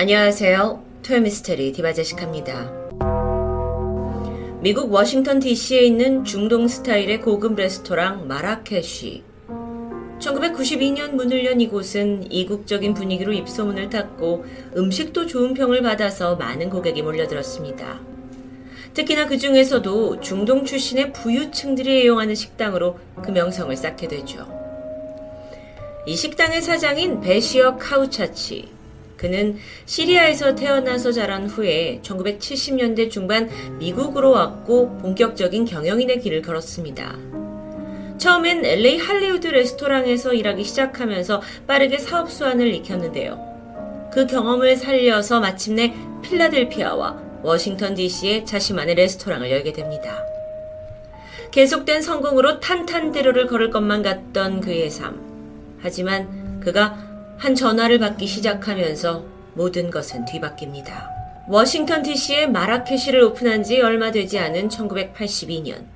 안녕하세요. 토요미스테리 디바제식합니다. 미국 워싱턴 DC에 있는 중동 스타일의 고급 레스토랑 마라케쉬. 1992년 문을 연 이곳은 이국적인 분위기로 입소문을 탔고 음식도 좋은 평을 받아서 많은 고객이 몰려들었습니다. 특히나 그 중에서도 중동 출신의 부유층들이 애용하는 식당으로 그 명성을 쌓게 되죠. 이 식당의 사장인 베시어 카우차치. 그는 시리아에서 태어나서 자란 후에 1970년대 중반 미국으로 왔고 본격적인 경영인의 길을 걸었습니다. 처음엔 LA 할리우드 레스토랑에서 일하기 시작하면서 빠르게 사업 수완을 익혔는데요. 그 경험을 살려서 마침내 필라델피아와 워싱턴 DC에 자신만의 레스토랑을 열게 됩니다. 계속된 성공으로 탄탄대로를 걸을 것만 같던 그의 삶. 하지만 그가 한 전화를 받기 시작하면서 모든 것은 뒤바뀝니다. 워싱턴 DC에 마라케시를 오픈한 지 얼마 되지 않은 1982년.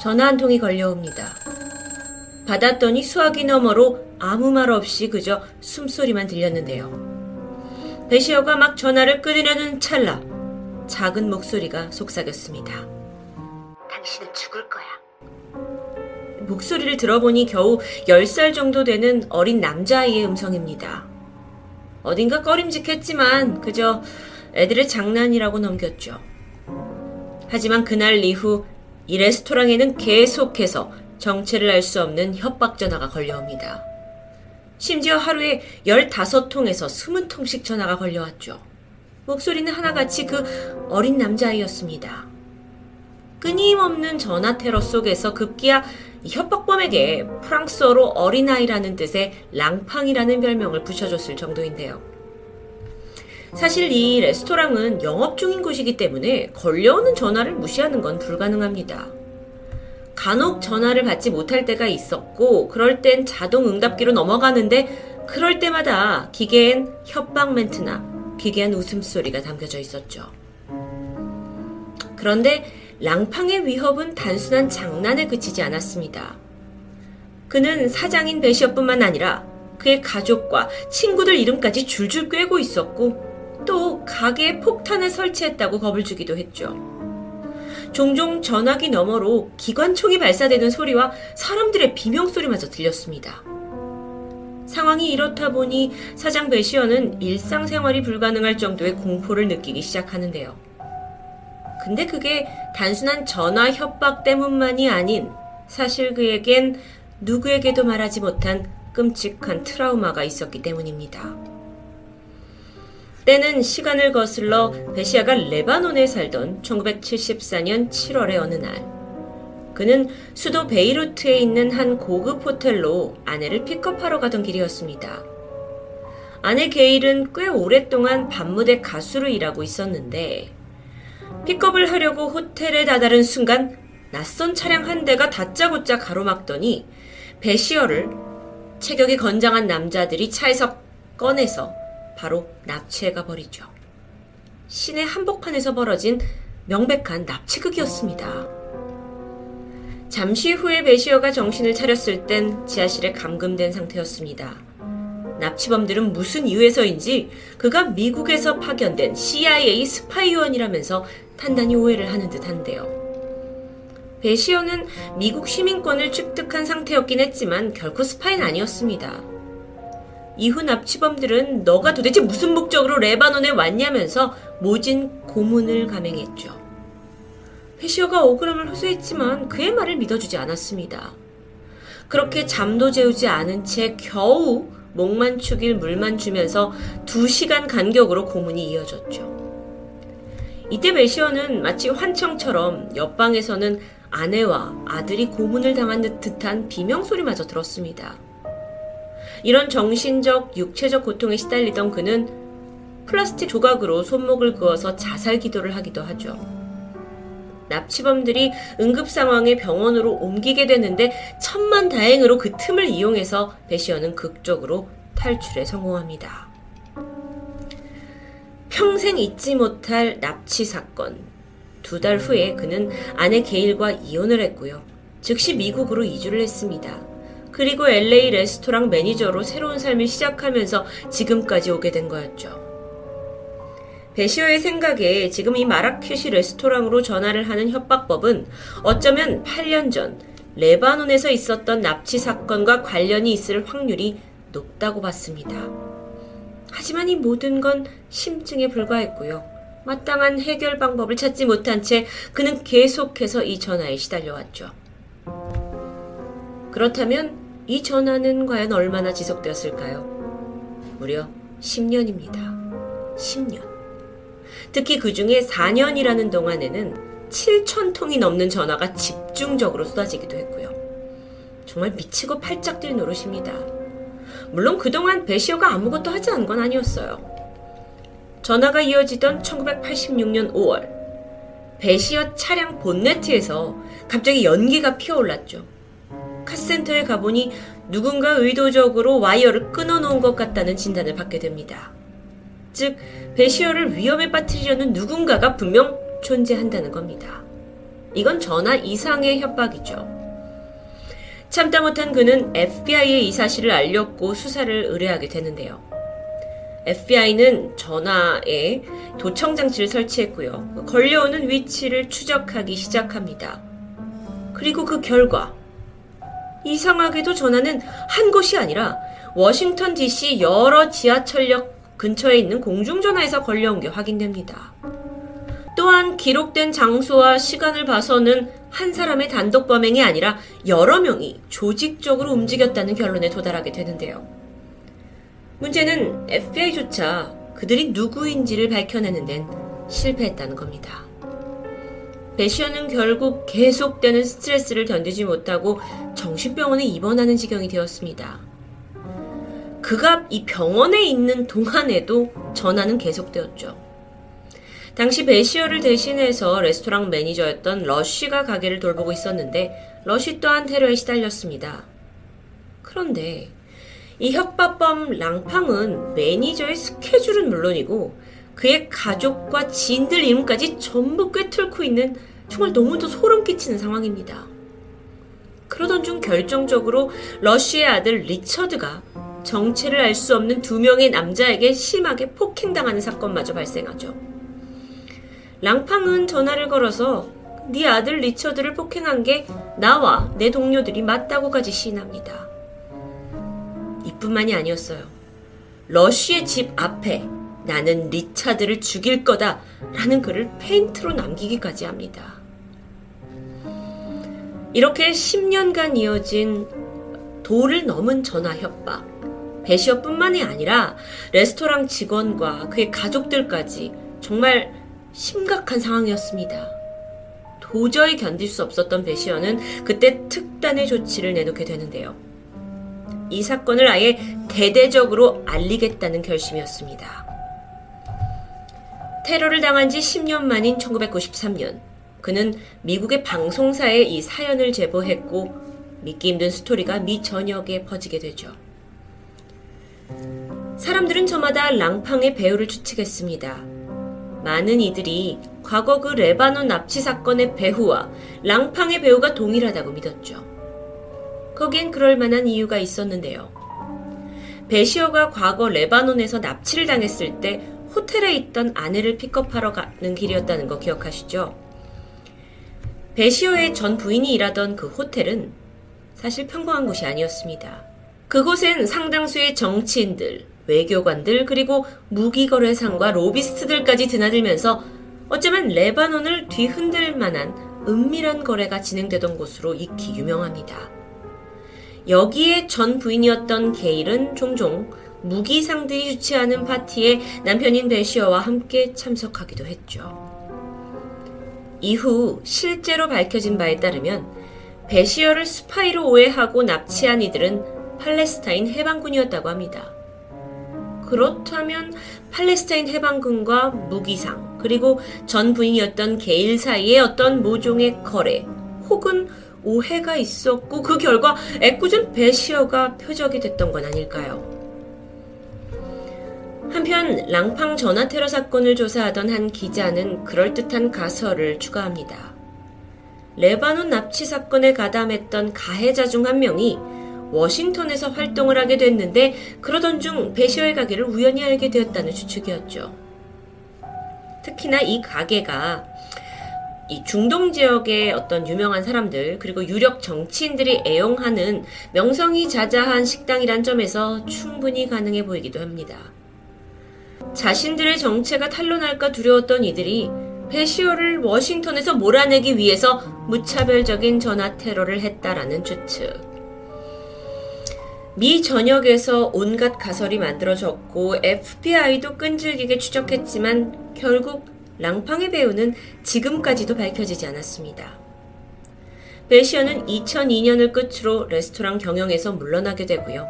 전화 한 통이 걸려옵니다. 받았더니 수화기 너머로 아무 말 없이 그저 숨소리만 들렸는데요. 베시어가 막 전화를 끊으려는 찰나 작은 목소리가 속삭였습니다. 당신은 죽을 거야. 목소리를 들어보니 겨우 10살 정도 되는 어린 남자아이의 음성입니다. 어딘가 꺼림직했지만 그저 애들의 장난이라고 넘겼죠. 하지만 그날 이후 이 레스토랑에는 계속해서 정체를 알 수 없는 협박 전화가 걸려옵니다. 심지어 하루에 15통에서 20통씩 전화가 걸려왔죠. 목소리는 하나같이 그 어린 남자아이였습니다. 끊임없는 전화 테러 속에서 급기야 협박범에게 프랑스어로 어린아이라는 뜻의 랑팡이라는 별명을 붙여줬을 정도인데요. 사실 이 레스토랑은 영업 중인 곳이기 때문에 걸려오는 전화를 무시하는 건 불가능합니다. 간혹 전화를 받지 못할 때가 있었고, 그럴 땐 자동 응답기로 넘어가는데, 그럴 때마다 기계엔 협박 멘트나 기괴한 웃음소리가 담겨져 있었죠. 그런데 랑팡의 위협은 단순한 장난에 그치지 않았습니다. 그는 사장인 베시어뿐만 아니라 그의 가족과 친구들 이름까지 줄줄 꿰고 있었고 또 가게에 폭탄을 설치했다고 겁을 주기도 했죠. 종종 전화기 너머로 기관총이 발사되는 소리와 사람들의 비명소리마저 들렸습니다. 상황이 이렇다 보니 사장 베시어는 일상생활이 불가능할 정도의 공포를 느끼기 시작하는데요. 근데 그게 단순한 전화 협박 때문만이 아닌 사실 그에겐 누구에게도 말하지 못한 끔찍한 트라우마가 있었기 때문입니다. 때는 시간을 거슬러 베시아가 레바논에 살던 1974년 7월의 어느 날, 그는 수도 베이루트에 있는 한 고급 호텔로 아내를 픽업하러 가던 길이었습니다. 아내 게일은 꽤 오랫동안 밤무대 가수로 일하고 있었는데, 픽업을 하려고 호텔에 다다른 순간 낯선 차량 한 대가 다짜고짜 가로막더니 배시어를 체격이 건장한 남자들이 차에서 꺼내서 바로 납치해가 버리죠. 시내 한복판에서 벌어진 명백한 납치극이었습니다. 잠시 후에 배시어가 정신을 차렸을 땐 지하실에 감금된 상태였습니다. 납치범들은 무슨 이유에서인지 그가 미국에서 파견된 CIA 스파이원이라면서 단단히 오해를 하는 듯 한데요. 베시어는 미국 시민권을 취득한 상태였긴 했지만 결코 스파이는 아니었습니다. 이후 납치범들은 너가 도대체 무슨 목적으로 레바논에 왔냐면서 모진 고문을 감행했죠. 베시어가 억울함을 호소했지만 그의 말을 믿어주지 않았습니다. 그렇게 잠도 재우지 않은 채 겨우 목만 축일 물만 주면서 두시간 간격으로 고문이 이어졌죠. 이때 메시어는 마치 환청처럼 옆방에서는 아내와 아들이 고문을 당한 듯한 비명소리마저 들었습니다. 이런 정신적, 육체적 고통에 시달리던 그는 플라스틱 조각으로 손목을 그어서 자살 기도를 하기도 하죠. 납치범들이 응급 상황에 병원으로 옮기게 되는데 천만 다행으로 그 틈을 이용해서 베시어는 극적으로 탈출에 성공합니다. 평생 잊지 못할 납치 사건. 두 달 후에 그는 아내 게일과 이혼을 했고요. 즉시 미국으로 이주를 했습니다. 그리고 LA 레스토랑 매니저로 새로운 삶을 시작하면서 지금까지 오게 된 거였죠. 베시어의 생각에 지금 이 마라케시 레스토랑으로 전화를 하는 협박법은 어쩌면 8년 전 레바논에서 있었던 납치 사건과 관련이 있을 확률이 높다고 봤습니다. 하지만 이 모든 건 심증에 불과했고요. 마땅한 해결 방법을 찾지 못한 채 그는 계속해서 이 전화에 시달려왔죠. 그렇다면 이 전화는 과연 얼마나 지속되었을까요? 무려 10년입니다. 10년. 특히 그 중에 4년이라는 동안에는 7천 통이 넘는 전화가 집중적으로 쏟아지기도 했고요. 정말 미치고 팔짝 뛸 노릇입니다. 물론 그동안 배시어가 아무것도 하지 않은 건 아니었어요. 전화가 이어지던 1986년 5월, 배시어 차량 본네트에서 갑자기 연기가 피어올랐죠. 카센터에 가보니 누군가 의도적으로 와이어를 끊어놓은 것 같다는 진단을 받게 됩니다. 즉, 배시어를 위험에 빠뜨리려는 누군가가 분명 존재한다는 겁니다. 이건 전화 이상의 협박이죠. 참다 못한 그는 FBI에 이 사실을 알렸고 수사를 의뢰하게 되는데요. FBI는 전화에 도청 장치를 설치했고요. 걸려오는 위치를 추적하기 시작합니다. 그리고 그 결과 이상하게도 전화는 한 곳이 아니라 워싱턴 DC 여러 지하철역 근처에 있는 공중전화에서 걸려온 게 확인됩니다. 또한 기록된 장소와 시간을 봐서는 한 사람의 단독 범행이 아니라 여러 명이 조직적으로 움직였다는 결론에 도달하게 되는데요. 문제는 FBI조차 그들이 누구인지를 밝혀내는 데는 실패했다는 겁니다. 배시어는 결국 계속되는 스트레스를 견디지 못하고 정신병원에 입원하는 지경이 되었습니다. 그가 이 병원에 있는 동안에도 전화는 계속되었죠. 당시 베시어를 대신해서 레스토랑 매니저였던 러쉬가 가게를 돌보고 있었는데 러쉬 또한 테러에 시달렸습니다. 그런데 이 협박범 랑팡은 매니저의 스케줄은 물론이고 그의 가족과 지인들 이름까지 전부 꿰뚫고 있는 정말 너무도 소름 끼치는 상황입니다. 그러던 중 결정적으로 러쉬의 아들 리처드가 정체를 알 수 없는 두 명의 남자에게 심하게 폭행당하는 사건마저 발생하죠. 랑팡은 전화를 걸어서 네 아들 리처드를 폭행한 게 나와 내 동료들이 맞다고까지 시인합니다. 이뿐만이 아니었어요. 러쉬의 집 앞에 나는 리차드를 죽일 거다 라는 글을 페인트로 남기기까지 합니다. 이렇게 10년간 이어진 도를 넘은 전화 협박. 배시어뿐만이 아니라 레스토랑 직원과 그의 가족들까지 정말 심각한 상황이었습니다. 도저히 견딜 수 없었던 배시어는 그때 특단의 조치를 내놓게 되는데요. 이 사건을 아예 대대적으로 알리겠다는 결심이었습니다. 테러를 당한 지 10년 만인 1993년, 그는 미국의 방송사에 이 사연을 제보했고 믿기 힘든 스토리가 미 전역에 퍼지게 되죠. 사람들은 저마다 랑팡의 배우를 추측했습니다. 많은 이들이 과거 그 레바논 납치 사건의 배후와 랑팡의 배우가 동일하다고 믿었죠. 거기엔 그럴 만한 이유가 있었는데요. 베시어가 과거 레바논에서 납치를 당했을 때 호텔에 있던 아내를 픽업하러 가는 길이었다는 거 기억하시죠? 베시어의 전 부인이 일하던 그 호텔은 사실 평범한 곳이 아니었습니다. 그곳엔 상당수의 정치인들, 외교관들 그리고 무기거래상과 로비스트들까지 드나들면서 어쩌면 레바논을 뒤흔들 만한 은밀한 거래가 진행되던 곳으로 익히 유명합니다. 여기에 전 부인이었던 게일은 종종 무기상들이 주최하는 파티에 남편인 베시어와 함께 참석하기도 했죠. 이후 실제로 밝혀진 바에 따르면 베시어를 스파이로 오해하고 납치한 이들은 팔레스타인 해방군이었다고 합니다. 그렇다면 팔레스타인 해방군과 무기상 그리고 전 부인이었던 게일 사이에 어떤 모종의 거래 혹은 오해가 있었고 그 결과 애꿎은 배시어가 표적이 됐던 건 아닐까요? 한편 랑팡 전화 테러 사건을 조사하던 한 기자는 그럴듯한 가설을 추가합니다. 레바논 납치 사건에 가담했던 가해자 중 한 명이 워싱턴에서 활동을 하게 됐는데 그러던 중 배시어의 가게를 우연히 알게 되었다는 추측이었죠. 특히나 이 가게가 이 중동 지역의 어떤 유명한 사람들 그리고 유력 정치인들이 애용하는 명성이 자자한 식당이란 점에서 충분히 가능해 보이기도 합니다. 자신들의 정체가 탄로날까 두려웠던 이들이 배시어를 워싱턴에서 몰아내기 위해서 무차별적인 전화 테러를 했다라는 추측. 미 전역에서 온갖 가설이 만들어졌고 FBI도 끈질기게 추적했지만 결국 랑팡의 배우는 지금까지도 밝혀지지 않았습니다. 베시어는 2002년을 끝으로 레스토랑 경영에서 물러나게 되고요.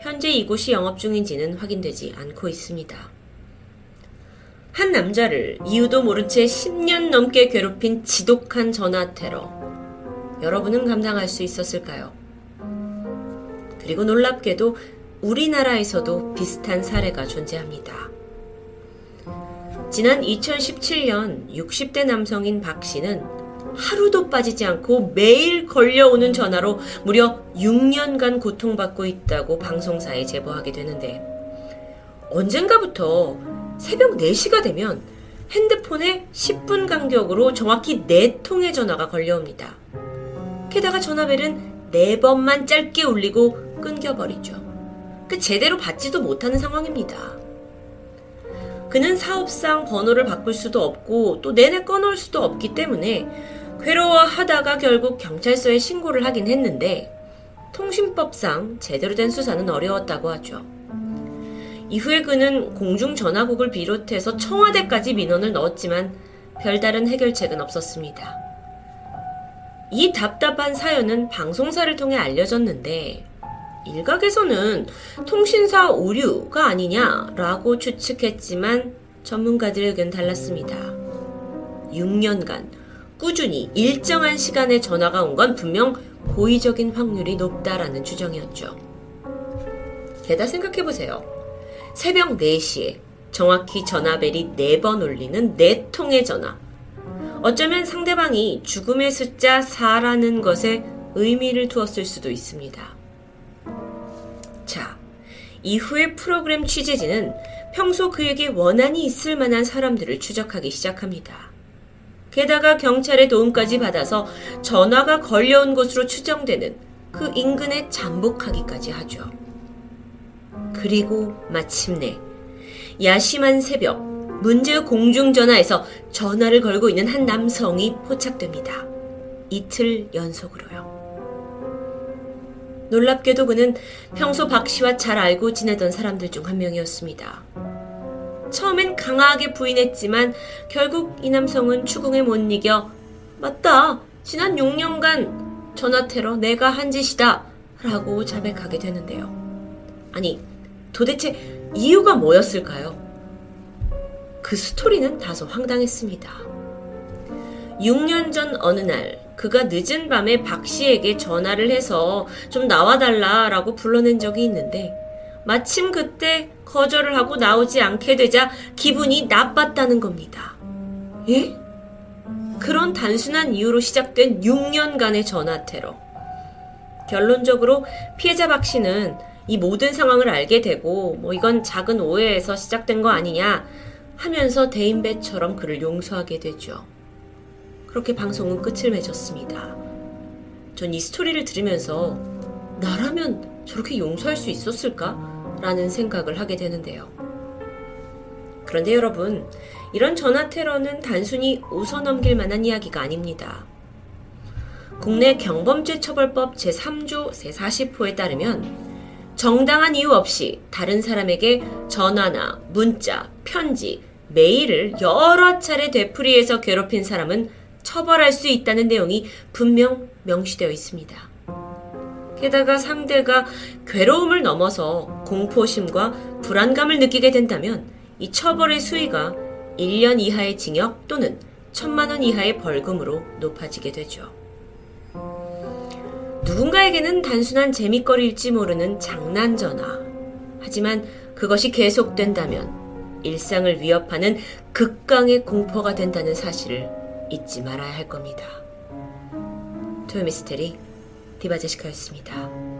현재 이곳이 영업 중인지는 확인되지 않고 있습니다. 한 남자를 이유도 모른 채 10년 넘게 괴롭힌 지독한 전화 테러. 여러분은 감당할 수 있었을까요? 그리고 놀랍게도 우리나라에서도 비슷한 사례가 존재합니다. 지난 2017년 60대 남성인 박 씨는 하루도 빠지지 않고 매일 걸려오는 전화로 무려 6년간 고통받고 있다고 방송사에 제보하게 되는데 언젠가부터 새벽 4시가 되면 핸드폰에 10분 간격으로 정확히 4통의 전화가 걸려옵니다. 게다가 전화벨은 4번만 짧게 울리고 끊겨버리죠. 그 제대로 받지도 못하는 상황입니다. 그는 사업상 번호를 바꿀 수도 없고 또 내내 꺼놓을 수도 없기 때문에 괴로워하다가 결국 경찰서에 신고를 하긴 했는데 통신법상 제대로 된 수사는 어려웠다고 하죠. 이후에 그는 공중전화국을 비롯해서 청와대까지 민원을 넣었지만 별다른 해결책은 없었습니다. 이 답답한 사연은 방송사를 통해 알려졌는데 일각에서는 통신사 오류가 아니냐라고 추측했지만 전문가들의 의견 달랐습니다. 6년간 꾸준히 일정한 시간에 전화가 온 건 분명 고의적인 확률이 높다라는 주장이었죠. 게다 생각해보세요. 새벽 4시에 정확히 전화벨이 4번 울리는 4통의 전화. 어쩌면 상대방이 죽음의 숫자 4라는 것에 의미를 두었을 수도 있습니다. 자, 이후에 프로그램 취재진은 평소 그에게 원한이 있을 만한 사람들을 추적하기 시작합니다. 게다가 경찰의 도움까지 받아서 전화가 걸려온 것으로 추정되는 그 인근에 잠복하기까지 하죠. 그리고 마침내 야심한 새벽 문제의 공중전화에서 전화를 걸고 있는 한 남성이 포착됩니다. 이틀 연속으로요. 놀랍게도 그는 평소 박 씨와 잘 알고 지내던 사람들 중 한 명이었습니다. 처음엔 강하게 부인했지만 결국 이 남성은 추궁에 못 이겨 맞다. 지난 6년간 전화 테러 내가 한 짓이다. 라고 자백하게 되는데요. 아니, 도대체 이유가 뭐였을까요? 그 스토리는 다소 황당했습니다. 6년 전 어느 날 그가 늦은 밤에 박 씨에게 전화를 해서 좀 나와달라라고 불러낸 적이 있는데 마침 그때 거절을 하고 나오지 않게 되자 기분이 나빴다는 겁니다. 예? 그런 단순한 이유로 시작된 6년간의 전화 테러. 결론적으로 피해자 박 씨는 이 모든 상황을 알게 되고 뭐 이건 작은 오해에서 시작된 거 아니냐 하면서 대인배처럼 그를 용서하게 되죠. 그렇게 방송은 끝을 맺었습니다. 전 이 스토리를 들으면서 나라면 저렇게 용서할 수 있었을까? 라는 생각을 하게 되는데요. 그런데 여러분, 이런 전화 테러는 단순히 웃어넘길 만한 이야기가 아닙니다. 국내 경범죄 처벌법 제3조 제40호에 따르면 정당한 이유 없이 다른 사람에게 전화나 문자, 편지, 메일을 여러 차례 되풀이해서 괴롭힌 사람은 처벌할 수 있다는 내용이 분명 명시되어 있습니다. 게다가 상대가 괴로움을 넘어서 공포심과 불안감을 느끼게 된다면 이 처벌의 수위가 1년 이하의 징역 또는 1천만 원 이하의 벌금으로 높아지게 되죠. 누군가에게는 단순한 재미거리일지 모르는 장난 전화. 하지만 그것이 계속된다면 일상을 위협하는 극강의 공포가 된다는 사실을 잊지 말아야 할 겁니다. 토요미스테리 디바제시카였습니다.